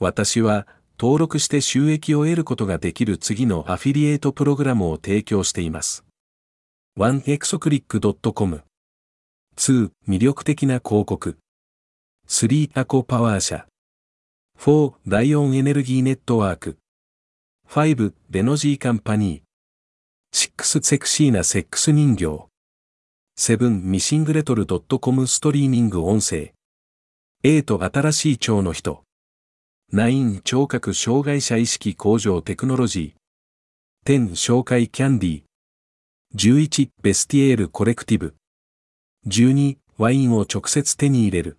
私は登録して収益を得ることができる次のアフィリエイトプログラムを提供しています。1exoclick.com 2. 魅力的な広告 3. アコパワー社 4. ライオンエネルギーネットワーク 5. ベノジーカンパニー 6. セクシーなセックス人形 7. ミシングレトル .com ストリーミング音声 8. 新しい腸の人 9. 聴覚障害者意識向上テクノロジー 10. 紹介キャンディー 11. ベスティエールコレクティブ 12. ワインを直接手に入れる